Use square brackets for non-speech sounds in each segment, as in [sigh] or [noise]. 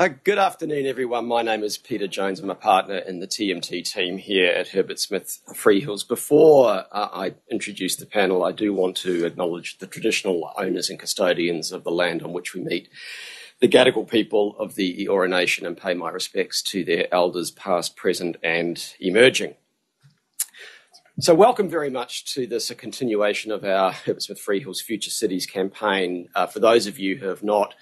Uh, good afternoon, everyone. My name is Peter Jones. I'm a partner in the TMT team here at Herbert Smith Freehills. Before uh, I introduce the panel, I do want to acknowledge the traditional owners and custodians of the land on which we meet, the Gadigal people of the Eora Nation, and pay my respects to their elders, past, present, and emerging. So, welcome very much to this, a continuation of our Herbert Smith Freehills Future Cities campaign. Uh, for those of you who have not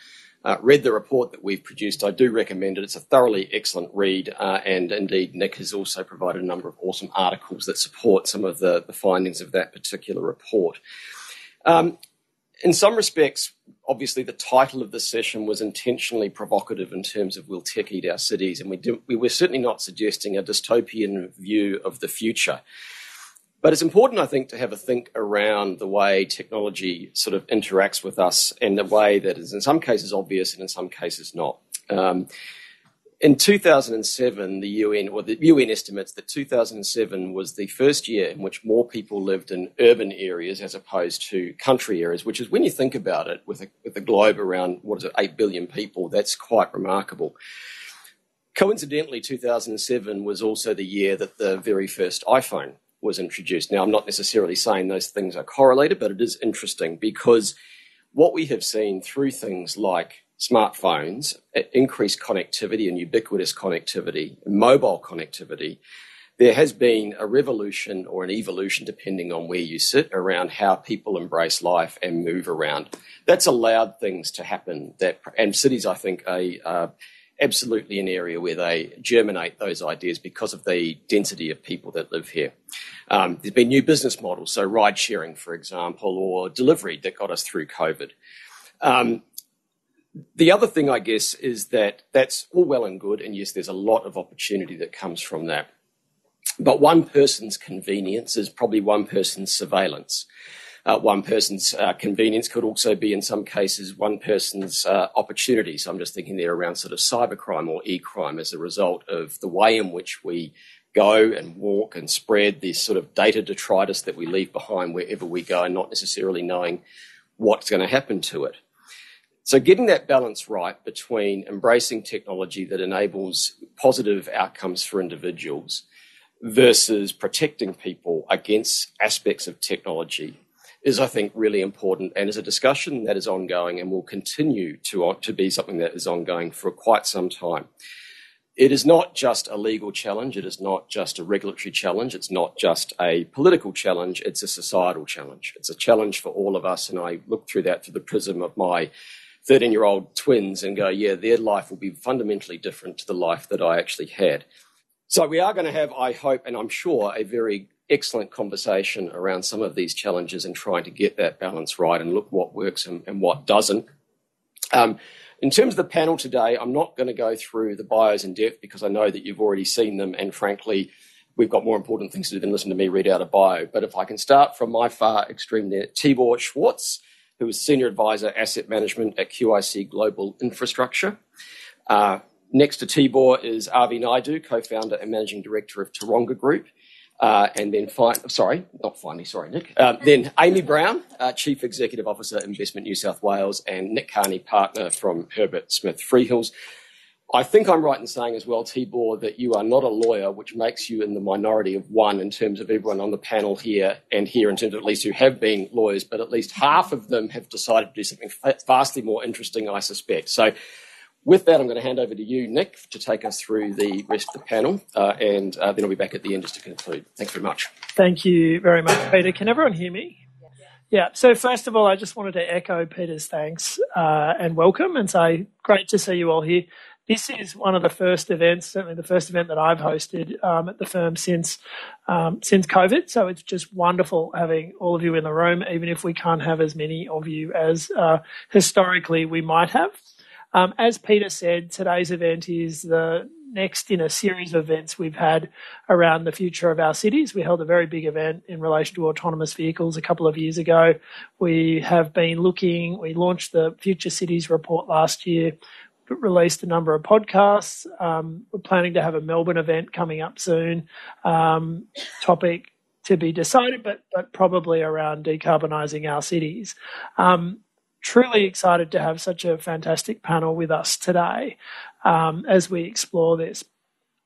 uh, read the report that we've produced. I do recommend it. It's a thoroughly excellent read, uh, and indeed, Nick has also provided a number of awesome articles that support some of the, the findings of that particular report. Um, in some respects, obviously, the title of the session was intentionally provocative in terms of "Will Tech Eat Our Cities?" and we, do, we were certainly not suggesting a dystopian view of the future. But it's important, I think, to have a think around the way technology sort of interacts with us in a way that is in some cases obvious and in some cases not. Um, in 2007, the UN, or the UN estimates that 2007 was the first year in which more people lived in urban areas as opposed to country areas, which is when you think about it, with a, with a globe around, what is it, 8 billion people, that's quite remarkable. Coincidentally, 2007 was also the year that the very first iPhone was introduced. Now, I'm not necessarily saying those things are correlated, but it is interesting because what we have seen through things like smartphones, increased connectivity and ubiquitous connectivity, mobile connectivity, there has been a revolution or an evolution, depending on where you sit, around how people embrace life and move around. That's allowed things to happen. That and cities, I think, are absolutely an area where they germinate those ideas because of the density of people that live here. Um, there's been new business models, so ride sharing, for example, or delivery that got us through COVID. Um, the other thing, I guess, is that that's all well and good, and yes, there's a lot of opportunity that comes from that. But one person's convenience is probably one person's surveillance uh, one person's uh, convenience could also be, in some cases, one person's uh, opportunity. So I'm just thinking there around sort of cybercrime or e-crime as a result of the way in which we go and walk and spread this sort of data detritus that we leave behind wherever we go and not necessarily knowing what's going to happen to it. So getting that balance right between embracing technology that enables positive outcomes for individuals versus protecting people against aspects of technology is, I think, really important and is a discussion that is ongoing and will continue to, uh, to be something that is ongoing for quite some time. It is not just a legal challenge, it is not just a regulatory challenge, it's not just a political challenge, it's a societal challenge. It's a challenge for all of us, and I look through that through the prism of my 13 year old twins and go, yeah, their life will be fundamentally different to the life that I actually had. So we are going to have, I hope, and I'm sure, a very excellent conversation around some of these challenges and trying to get that balance right and look what works and, and what doesn't. Um, in terms of the panel today, I'm not going to go through the bios in depth because I know that you've already seen them, and frankly, we've got more important things to do than listen to me read out a bio. But if I can start from my far extreme there, Tibor Schwartz, who is Senior Advisor Asset Management at QIC Global Infrastructure. Uh, next to Tibor is Avi Naidu, co-founder and Managing Director of Taronga Group. Uh, and then, fi- sorry, not finally, sorry, Nick. Um, then Amy Brown, uh, Chief Executive Officer, Investment New South Wales, and Nick Carney, partner from Herbert Smith Freehills. I think I'm right in saying as well, Tibor, that you are not a lawyer, which makes you in the minority of one in terms of everyone on the panel here and here in terms of at least who have been lawyers, but at least half of them have decided to do something vastly more interesting, I suspect. So with that, I'm going to hand over to you, Nick, to take us through the rest of the panel, uh, and uh, then I'll be back at the end just to conclude. Thanks very much. Thank you very much, Peter. Can everyone hear me? Yeah. So first of all, I just wanted to echo Peter's thanks uh, and welcome, and say great to see you all here. This is one of the first events, certainly the first event that I've hosted um, at the firm since um, since COVID. So it's just wonderful having all of you in the room, even if we can't have as many of you as uh, historically we might have. Um, as Peter said, today's event is the next in a series of events we've had around the future of our cities. We held a very big event in relation to autonomous vehicles a couple of years ago. We have been looking, we launched the Future Cities report last year, released a number of podcasts. Um, we're planning to have a Melbourne event coming up soon. Um, topic to be decided, but, but probably around decarbonising our cities. Um, truly excited to have such a fantastic panel with us today um, as we explore this.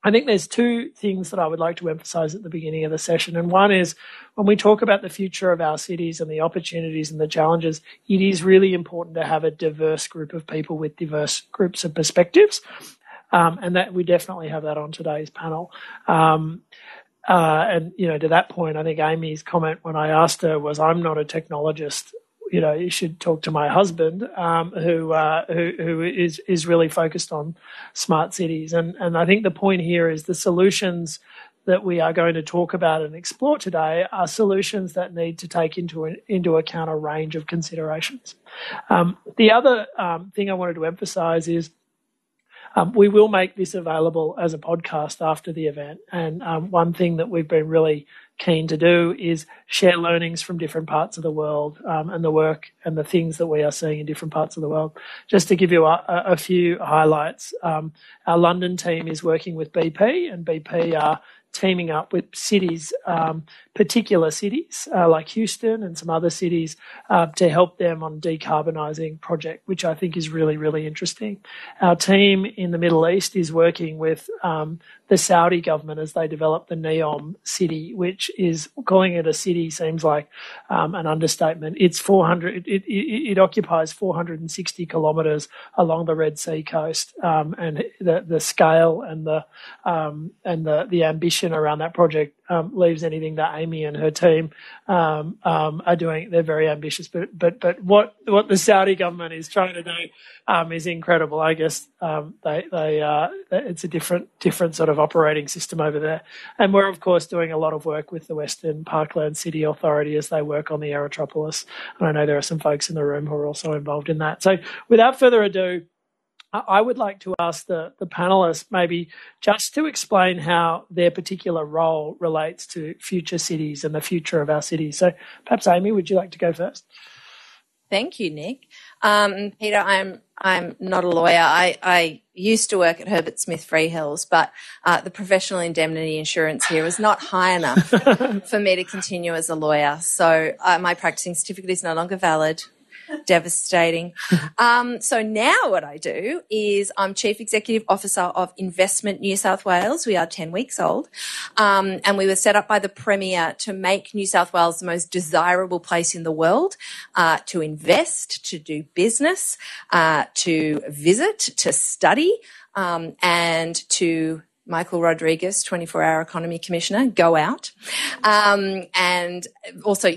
I think there's two things that I would like to emphasize at the beginning of the session. And one is when we talk about the future of our cities and the opportunities and the challenges, it is really important to have a diverse group of people with diverse groups of perspectives. Um, and that we definitely have that on today's panel. Um, uh, and you know, to that point, I think Amy's comment when I asked her was, "I'm not a technologist you know, you should talk to my husband, um, who, uh, who who is is really focused on smart cities. And and I think the point here is the solutions that we are going to talk about and explore today are solutions that need to take into into account a range of considerations. Um, the other um, thing I wanted to emphasise is. Um, we will make this available as a podcast after the event. And um, one thing that we've been really keen to do is share learnings from different parts of the world um, and the work and the things that we are seeing in different parts of the world. Just to give you a, a few highlights, um, our London team is working with BP, and BP are teaming up with cities, um, particular cities uh, like Houston and some other cities, uh, to help them on decarbonising project, which I think is really really interesting. Our team in the Middle East is working with um, the Saudi government as they develop the Neom city, which is calling it a city seems like um, an understatement. It's 400. It, it, it occupies 460 kilometres along the Red Sea coast, um, and the the scale and the um, and the the ambition around that project um, leaves anything that Amy and her team um, um, are doing. They're very ambitious, but but but what what the Saudi government is trying to do um, is incredible. I guess um, they they uh, it's a different different sort of operating system over there, and we're of course doing a lot of work with the Western Parkland City Authority as they work on the Aerotropolis. And I know there are some folks in the room who are also involved in that. So without further ado. I would like to ask the, the panelists maybe just to explain how their particular role relates to future cities and the future of our cities. So perhaps Amy, would you like to go first? Thank you, Nick. Um, Peter, I'm I'm not a lawyer. I, I used to work at Herbert Smith Freehills, but uh, the professional indemnity insurance here was not high enough [laughs] for me to continue as a lawyer. So uh, my practicing certificate is no longer valid [laughs] devastating. Um, so now what I do is I'm Chief Executive Officer of Investment New South Wales. We are 10 weeks old. Um, and we were set up by the Premier to make New South Wales the most desirable place in the world uh, to invest, to do business, uh, to visit, to study, um, and to Michael Rodrigues, 24 hour economy commissioner, go out. Um, and also,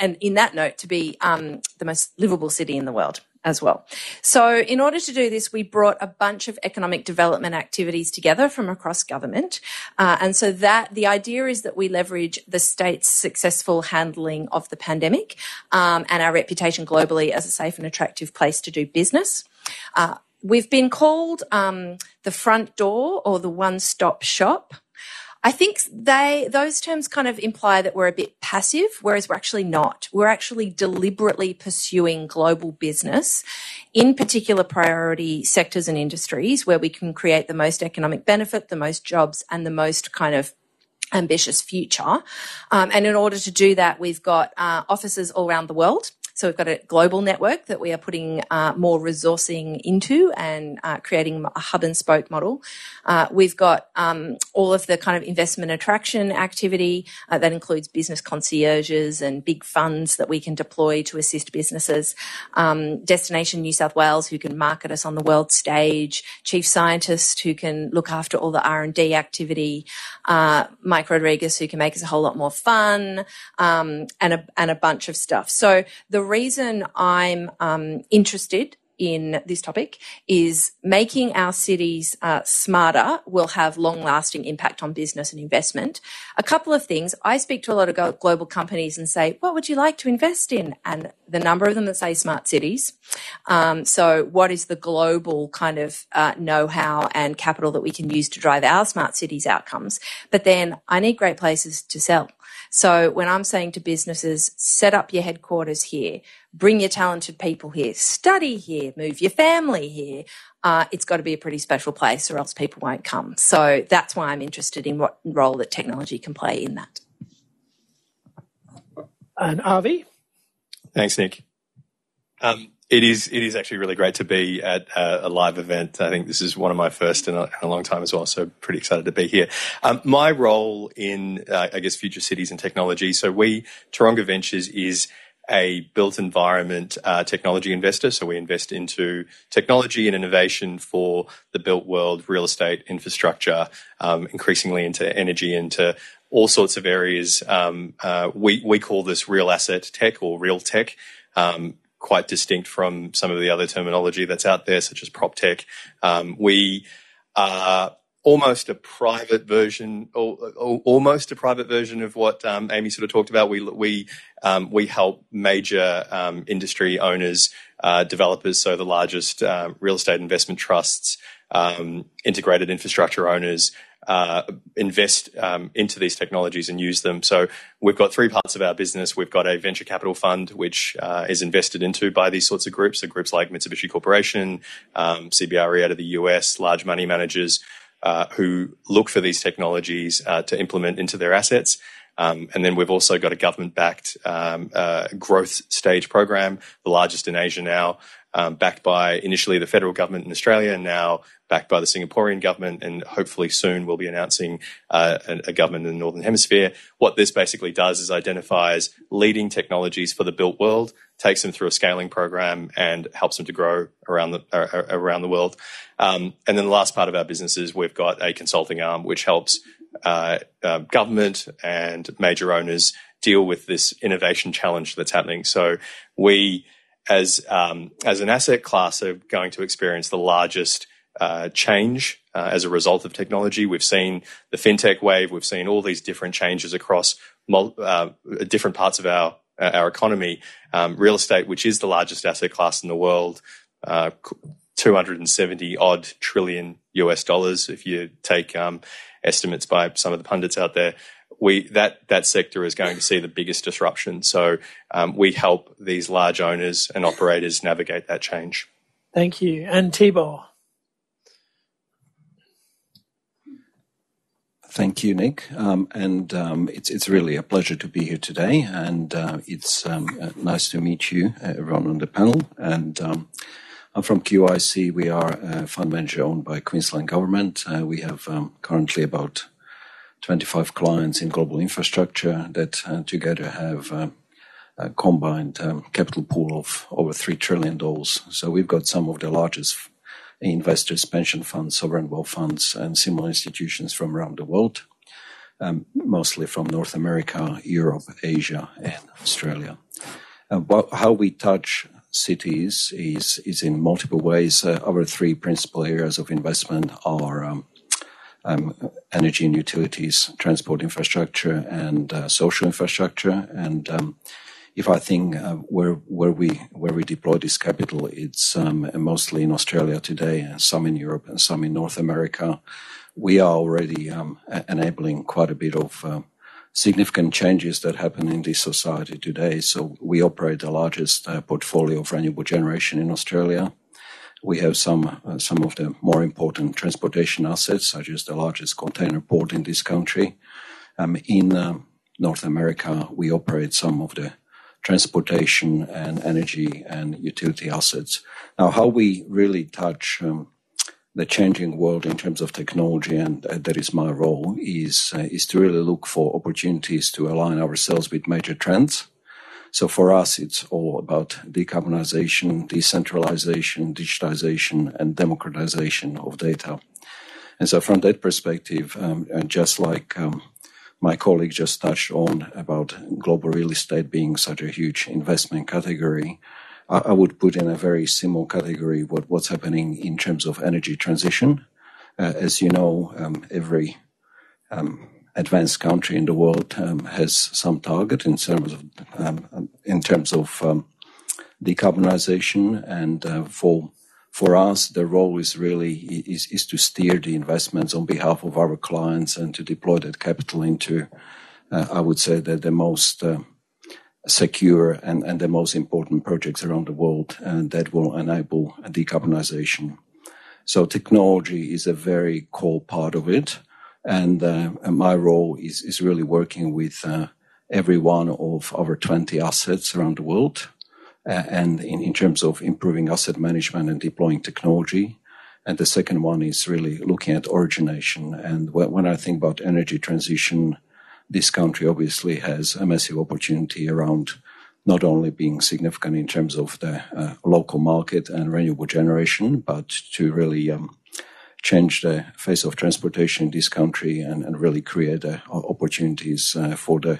and in that note, to be um, the most livable city in the world as well. So in order to do this, we brought a bunch of economic development activities together from across government. Uh, and so that the idea is that we leverage the state's successful handling of the pandemic um, and our reputation globally as a safe and attractive place to do business. Uh, We've been called um, the front door or the one-stop shop. I think they those terms kind of imply that we're a bit passive, whereas we're actually not. We're actually deliberately pursuing global business in particular priority sectors and industries where we can create the most economic benefit, the most jobs, and the most kind of ambitious future. Um, and in order to do that, we've got uh, offices all around the world. So we've got a global network that we are putting uh, more resourcing into and uh, creating a hub and spoke model. Uh, we've got um, all of the kind of investment attraction activity uh, that includes business concierges and big funds that we can deploy to assist businesses. Um, Destination New South Wales, who can market us on the world stage. Chief scientist who can look after all the R and D activity. Uh, Mike Rodrigues, who can make us a whole lot more fun, um, and a and a bunch of stuff. So the reason I'm um, interested in this topic is making our cities uh, smarter will have long lasting impact on business and investment. A couple of things. I speak to a lot of global companies and say, what would you like to invest in? And the number of them that say smart cities. Um, so what is the global kind of uh, know how and capital that we can use to drive our smart cities outcomes? But then I need great places to sell. So when I'm saying to businesses, set up your headquarters here, bring your talented people here, study here, move your family here, uh, it's got to be a pretty special place or else people won't come. So that's why I'm interested in what role that technology can play in that. And Avi? Thanks, Nick. Um, it is. It is actually really great to be at a, a live event. I think this is one of my first in a, in a long time as well. So pretty excited to be here. Um, my role in, uh, I guess, future cities and technology. So we Taronga Ventures is a built environment uh, technology investor. So we invest into technology and innovation for the built world, real estate, infrastructure, um, increasingly into energy, into all sorts of areas. Um, uh, we we call this real asset tech or real tech. Um, quite distinct from some of the other terminology that's out there, such as prop tech. Um, we are almost a private version, or, or, almost a private version of what um, Amy sort of talked about. We we um, we help major um, industry owners, uh, developers, so the largest uh, real estate investment trusts, um, integrated infrastructure owners, uh, invest um, into these technologies and use them. So we've got three parts of our business. We've got a venture capital fund, which uh, is invested into by these sorts of groups. So groups like Mitsubishi Corporation, um, CBRE out of the US, large money managers uh, who look for these technologies uh, to implement into their assets. Um, and then we've also got a government-backed um, uh, growth stage program, the largest in Asia now, um, backed by initially the federal government in Australia, and now backed by the Singaporean government, and hopefully soon we'll be announcing uh, a, government in the Northern Hemisphere. What this basically does is identifies leading technologies for the built world, takes them through a scaling program, and helps them to grow around the uh, around the world. Um, and then the last part of our business is we've got a consulting arm which helps uh, uh, government and major owners deal with this innovation challenge that's happening. So we as um, as an asset class are going to experience the largest uh, change uh, as a result of technology. We've seen the fintech wave. We've seen all these different changes across mul- uh, different parts of our uh, our economy. Um, real estate, which is the largest asset class in the world, uh, 270 odd trillion US dollars. If you take um, estimates by some of the pundits out there, we that that sector is going to see the biggest disruption. So um, we help these large owners and operators navigate that change. Thank you, and Tibor. Thank you, Nick. Um, and um, it's it's really a pleasure to be here today, and uh, it's um, uh, nice to meet you, uh, everyone on the panel. And um, I'm from QIC. We are a fund manager owned by Queensland Government. Uh, we have um, currently about 25 clients in global infrastructure that uh, together have uh, a combined um, capital pool of over $3 trillion. So we've got some of the largest investors, pension funds, sovereign wealth funds, and similar institutions from around the world, um, mostly from North America, Europe, Asia, and Australia. Uh, how we touch cities is, is in multiple ways. Uh, our three principal areas of investment are um, um, energy and utilities, transport infrastructure, and uh, social infrastructure. And um, if I think uh, where we deploy this capital, it's um, mostly in Australia today, and some in Europe, and some in North America. We are already um, enabling quite a bit of uh, significant changes that happen in this society today. So we operate the largest uh, portfolio of renewable generation in Australia. We have some uh, some of the more important transportation assets, such as the largest container port in this country. Um, in North America, we operate some of the transportation and energy and utility assets. Now, how we really touch um, the changing world in terms of technology, and uh, that is my role, is uh, is to really look for opportunities to align ourselves with major trends so for us, it's all about decarbonization, decentralization, digitization, and democratization of data. And so from that perspective, um, just like um, my colleague just touched on about global real estate being such a huge investment category, I, I would put in a very similar category what, what's happening in terms of energy transition. Uh, as you know, um, every um, advanced country in the world um, has some target in terms of um, in terms of um, decarbonization, and uh, for for us, the role is really to steer the investments on behalf of our clients and to deploy that capital into, uh, I would say, the most uh, secure and, the most important projects around the world, that will enable decarbonization. So technology is a very core part of it. And, uh, my role is, really working with uh, every one of our 20 assets around the world uh, and in, in terms of improving asset management and deploying technology. And the second one is really looking at origination. And when I think about energy transition, this country obviously has a massive opportunity around not only being significant in terms of the uh, local market and renewable generation, but to really um, change the face of transportation in this country and, and really create uh, opportunities uh, for the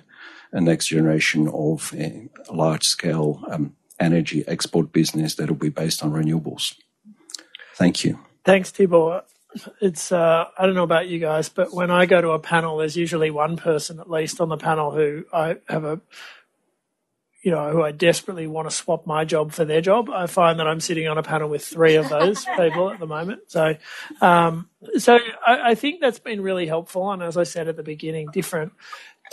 uh, next generation of a large scale um, energy export business that will be based on renewables. Thank you. Thanks, Tibor. It's uh, I don't know about you guys, but when I go to a panel, there's usually one person at least on the panel who I have a you know, who I desperately want to swap my job for their job. I find that I'm sitting on a panel with three of those [laughs] people at the moment. So, um, so I, I, think that's been really helpful. And as I said at the beginning, different,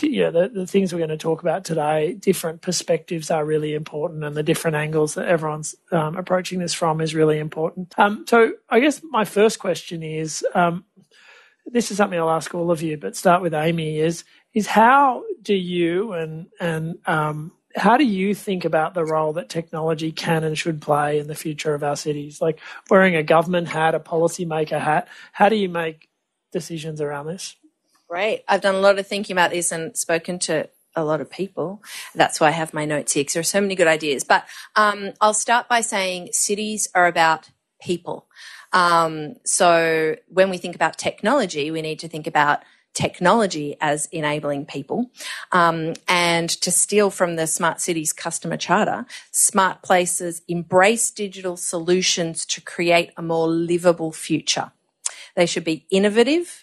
you know, the, the things we're going to talk about today, different perspectives are really important, and the different angles that everyone's um, approaching this from is really important. Um, so, I guess my first question is. Um, this is something I'll ask all of you, but start with Amy. Is is how do you and and um, how do you think about the role that technology can and should play in the future of our cities? Like wearing a government hat, a policymaker hat, how do you make decisions around this? Great. I've done a lot of thinking about this and spoken to a lot of people. That's why I have my notes here because there are so many good ideas. But um, I'll start by saying cities are about people. Um, so when we think about technology, we need to think about technology as enabling people. Um, and to steal from the Smart Cities customer charter, smart places embrace digital solutions to create a more livable future. They should be innovative,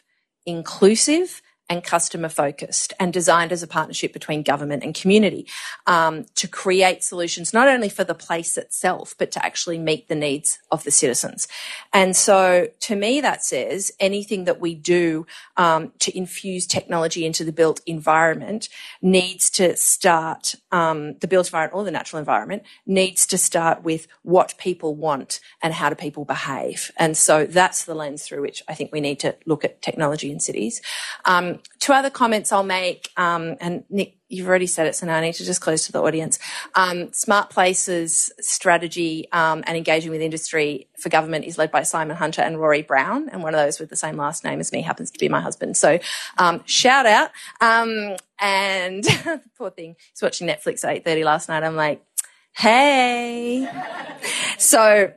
inclusive, and customer focused and designed as a partnership between government and community um, to create solutions not only for the place itself, but to actually meet the needs of the citizens. And so to me, that says anything that we do um, to infuse technology into the built environment needs to start, um, the built environment or the natural environment needs to start with what people want and how do people behave. And so that's the lens through which I think we need to look at technology in cities. Um, two other comments I'll make, um, and Nick, you've already said it, so now I need to just close to the audience. Um, Smart Places strategy um, and engaging with industry for government is led by Simon Hunter and Rory Brown, and one of those with the same last name as me happens to be my husband. So um, shout out. Um, and [laughs] the poor thing, he's watching Netflix at 8.30 last night. I'm like, hey. so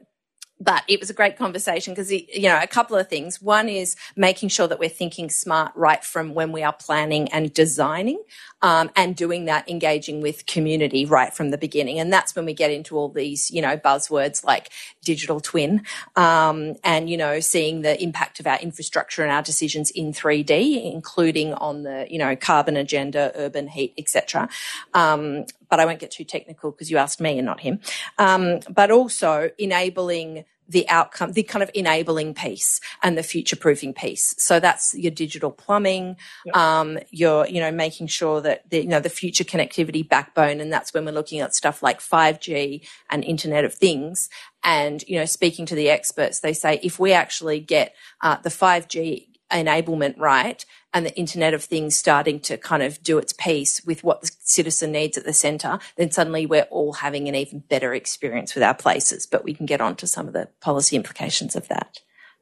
but it was a great conversation because you know a couple of things. One is making sure that we're thinking smart right from when we are planning and designing um, and doing that engaging with community right from the beginning. And that's when we get into all these you know buzzwords like digital twin um, and you know seeing the impact of our infrastructure and our decisions in 3d including on the you know carbon agenda urban heat etc um, but I won't get too technical because you asked me and not him. Um, but also enabling the outcome, the kind of enabling piece and the future proofing piece. So that's your digital plumbing, yep. um, your, you know, making sure that the, you know, the future connectivity backbone. And that's when we're looking at stuff like 5G and Internet of Things. And, you know, speaking to the experts, they say if we actually get uh, the 5G enablement right and the Internet of Things starting to kind of do its piece with what the citizen needs at the centre, then suddenly we're all having an even better experience with our places. But we can get on to some of the policy implications of that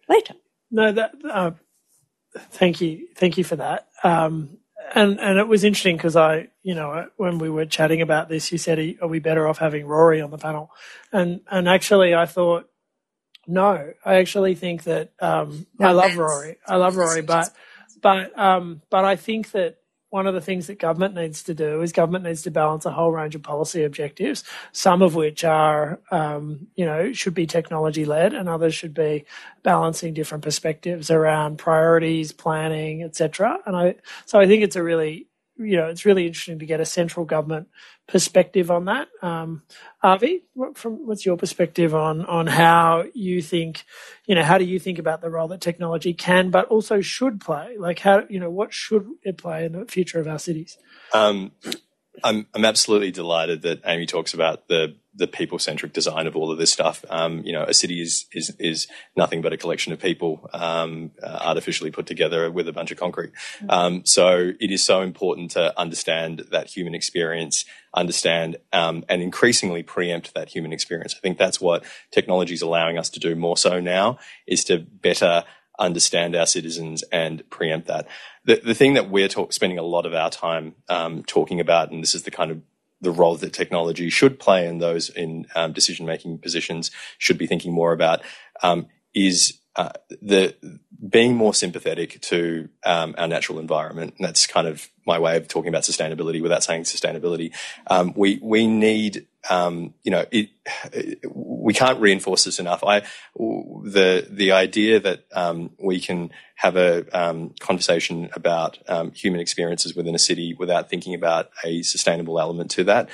later. No, that. Uh, thank you, thank you for that. Um, and and it was interesting because I, you know, when we were chatting about this, you said, "Are we better off having Rory on the panel?" And and actually, I thought, no, I actually think that um, no, I love Rory. I love Rory, but but um, but I think that one of the things that government needs to do is government needs to balance a whole range of policy objectives, some of which are, um, you know, should be technology led, and others should be balancing different perspectives around priorities, planning, etc. And I, so I think it's a really you know, it's really interesting to get a central government perspective on that. Um, Avi, what, from what's your perspective on on how you think, you know, how do you think about the role that technology can, but also should play? Like, how you know, what should it play in the future of our cities? Um, I'm I'm absolutely delighted that Amy talks about the the people centric design of all of this stuff. Um, you know, a city is is is nothing but a collection of people um, uh, artificially put together with a bunch of concrete. Um, so it is so important to understand that human experience, understand um, and increasingly preempt that human experience. I think that's what technology is allowing us to do more so now is to better understand our citizens and preempt that. The, the thing that we're talk, spending a lot of our time um, talking about, and this is the kind of the role that technology should play in those in um, decision making positions should be thinking more about um, is uh, the being more sympathetic to um, our natural environment, and that's kind of my way of talking about sustainability without saying sustainability. Um, we we need um, you know it, we can't reinforce this enough. I the the idea that um, we can have a um, conversation about um, human experiences within a city without thinking about a sustainable element to that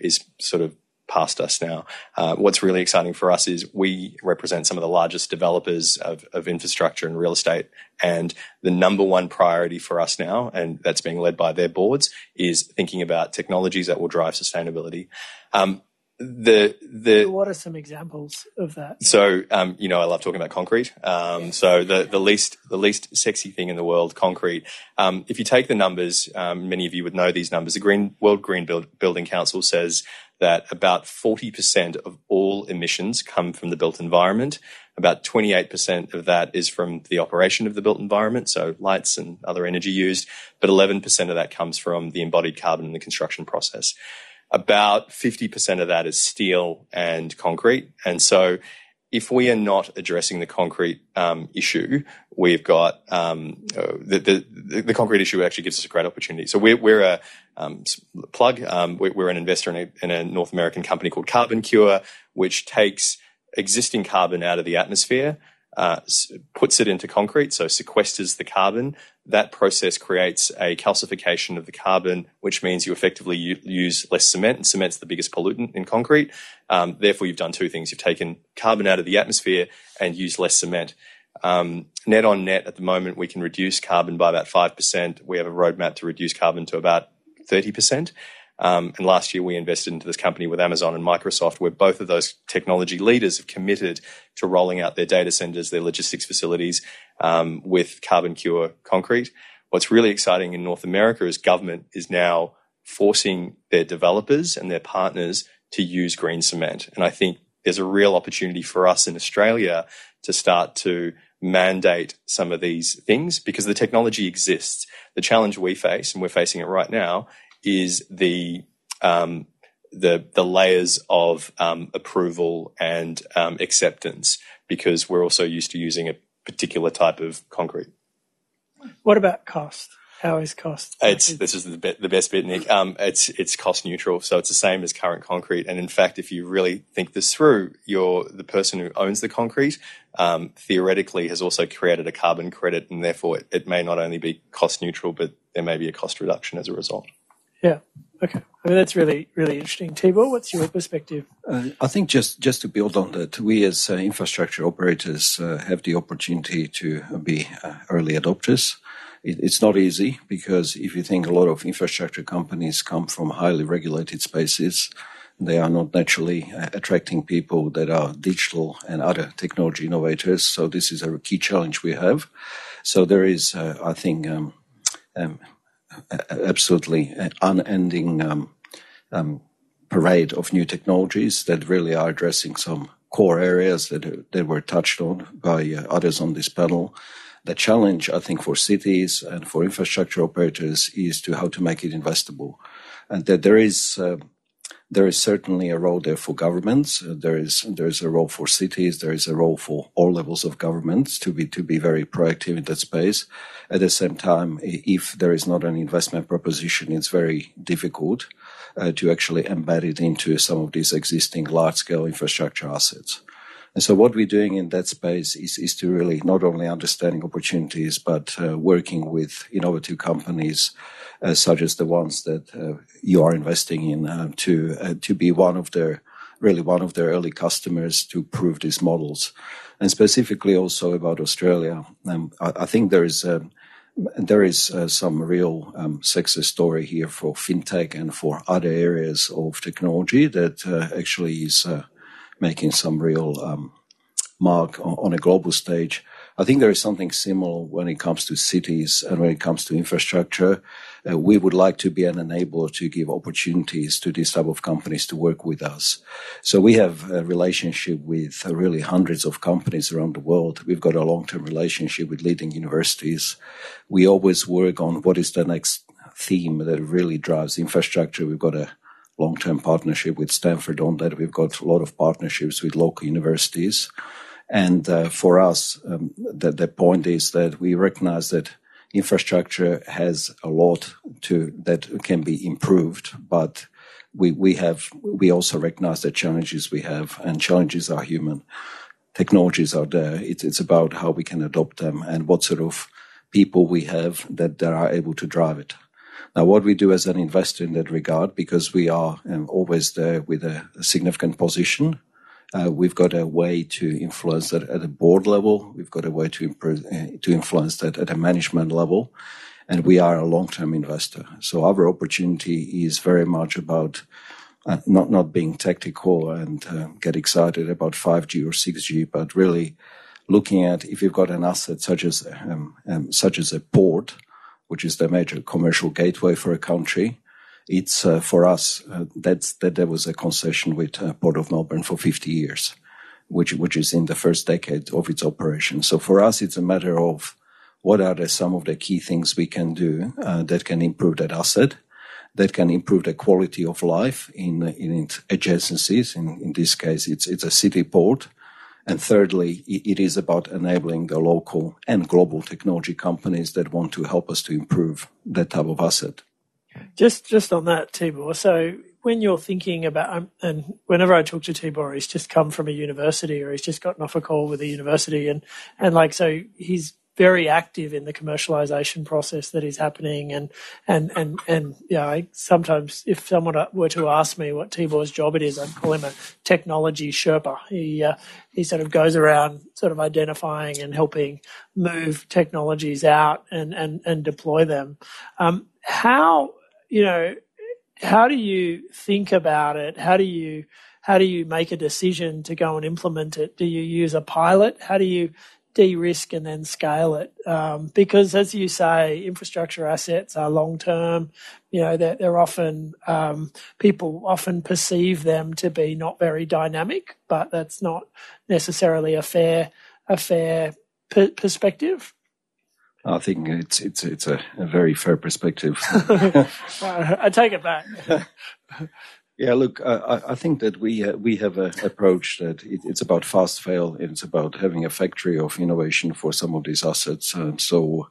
is sort of past us now. Uh, what's really exciting for us is we represent some of the largest developers of, of, infrastructure and real estate. And the number one priority for us now, and that's being led by their boards, is thinking about technologies that will drive sustainability. Um, the the what are some examples of that? So um, you know, I love talking about concrete. Um, so the the least the least sexy thing in the world, concrete. Um, if you take the numbers, um, many of you would know these numbers. The Green World Green Build, Building Council says that about 40% of all emissions come from the built environment. About 28% of that is from the operation of the built environment, so lights and other energy used, but 11% of that comes from the embodied carbon in the construction process. About 50% of that is steel and concrete. And so if we are not addressing the concrete um, issue, we've got um, the, the, the concrete issue actually gives us a great opportunity. So we're, we're a um, plug. Um, we're, an investor in a, in a, North American company called CarbonCure, which takes existing carbon out of the atmosphere uh, puts it into concrete, so sequesters the carbon. That process creates a calcification of the carbon, which means you effectively use less cement, and cement's the biggest pollutant in concrete. Um, therefore, you've done two things. You've taken carbon out of the atmosphere and used less cement. Um, net on net, at the moment, we can reduce carbon by about 5%. We have a roadmap to reduce carbon to about 30%. Um, and last year we invested into this company with Amazon and Microsoft, where both of those technology leaders have committed to rolling out their data centers, their logistics facilities um, with CarbonCure concrete. What's really exciting in North America is government is now forcing their developers and their partners to use green cement. And I think there's a real opportunity for us in Australia to start to mandate some of these things because the technology exists. The challenge we face, and we're facing it right now, is the um, the the layers of um, approval and um, acceptance because we're also used to using a particular type of concrete. What about cost? How is cost? It's this is the, be- the best bit, Nick. Um, it's it's cost neutral, so it's the same as current concrete. And in fact, if you really think this through, you're the person who owns the concrete um, theoretically has also created a carbon credit, and therefore it, it may not only be cost neutral, but there may be a cost reduction as a result. Yeah. Okay. I mean, that's really, really interesting. Tibor, what's your perspective? Uh, I think just, just to build on that, we as uh, infrastructure operators uh, have the opportunity to be uh, early adopters. It, it's not easy because if you think a lot of infrastructure companies come from highly regulated spaces, they are not naturally uh, attracting people that are digital and other technology innovators. So this is a key challenge we have. So there is, uh, I think, um, um, absolutely unending um, um, parade of new technologies that really are addressing some core areas that that were touched on by uh, others on this panel. The challenge, I think, for cities and for infrastructure operators is to how to make it investable, and that there is. There is certainly a role there for governments. Uh, there is there is a role for cities. There is a role for all levels of governments to be to be very proactive in that space. At the same time, if there is not an investment proposition, it's very difficult uh, to actually embed it into some of these existing large scale infrastructure assets. And so what we're doing in that space is, is to really not only understanding opportunities, but uh, working with innovative companies uh, such as the ones that uh, you are investing in uh, to uh, to be one of their really one of their early customers to prove these models. And specifically also about Australia, um, I, I, think there is a there is uh, some real um, success story here for fintech and for other areas of technology that uh, actually is uh, making some real um, mark on, on, a global stage. I think there is something similar when it comes to cities and when it comes to infrastructure. Uh, we would like to be an enabler to give opportunities to these type of companies to work with us. So we have a relationship with uh, really hundreds of companies around the world. We've got a long-term relationship with leading universities. We always work on what is the next theme that really drives infrastructure. We've got a long-term partnership with Stanford on that. We've got a lot of partnerships with local universities. And uh, for us, um, the, the point is that we recognize that infrastructure has a lot to that can be improved, but we we have we also recognize the challenges we have, and challenges are human. Technologies are there. It's it's about how we can adopt them and what sort of people we have that, that are able to drive it. Now, what we do as an investor in that regard, because we are um, always there with a, a significant position, uh, we've got a way to influence that at a board level. We've got a way to improve, uh, to influence that at a management level. And we are a long-term investor. So our opportunity is very much about uh, not, not being tactical and uh, get excited about 5G or 6G, but really looking at if you've got an asset such as, um, um, such as a port, which is the major commercial gateway for a country, it's uh, for us uh, that's that there was a concession with uh, Port of Melbourne for 50 years, which which is in the first decade of its operation. So for us, it's a matter of what are the, some of the key things we can do uh, that can improve that asset, that can improve the quality of life in in its adjacencies. In in this case, it's it's a city port. And thirdly, it is about enabling the local and global technology companies that want to help us to improve that type of asset. Just just on that, Tibor. So when you're thinking about, um, and whenever I talk to Tibor, he's just come from a university or he's just gotten off a call with a university, and and like so he's very active in the commercialization process that is happening and and and and yeah sometimes if someone were to ask me what Tibor's job it is I'd call him a technology sherpa he uh, he sort of goes around sort of identifying and helping move technologies out and and and deploy them um, how you know, how do you think about it? How do you how do you make a decision to go and implement it? Do you use a pilot? How do you de-risk and then scale it? Um, because as you say, infrastructure assets are long term. You know, they're, they're often um, people often perceive them to be not very dynamic, but that's not necessarily a fair a fair per- perspective. I think it's it's it's a, a very fair perspective. [laughs] I take it back. [laughs] yeah, look, I, I think that we uh, we have an approach that it, it's about fast fail. It's about having a factory of innovation for some of these assets. And so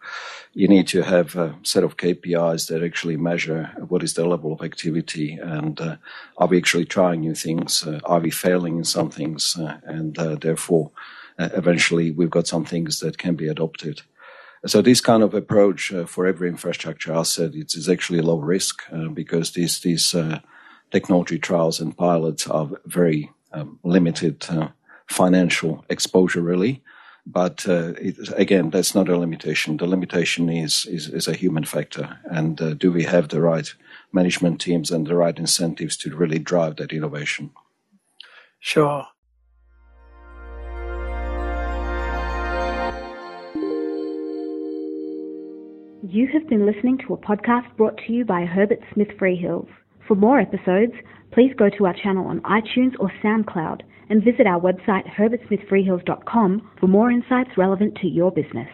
you need to have a set of KPIs that actually measure what is the level of activity and uh, are we actually trying new things? Uh, are we failing in some things? Uh, and uh, therefore, uh, eventually, we've got some things that can be adopted. So this kind of approach uh, for every infrastructure asset is actually low risk uh, because these these uh, technology trials and pilots are very um, limited uh, financial exposure really. But uh, it, again, that's not a limitation. The limitation is is, is a human factor, and uh, do we have the right management teams and the right incentives to really drive that innovation? Sure. You have been listening to a podcast brought to you by Herbert Smith Freehills. For more episodes, please go to our channel on iTunes or SoundCloud and visit our website herbertsmithfreehills.com for more insights relevant to your business.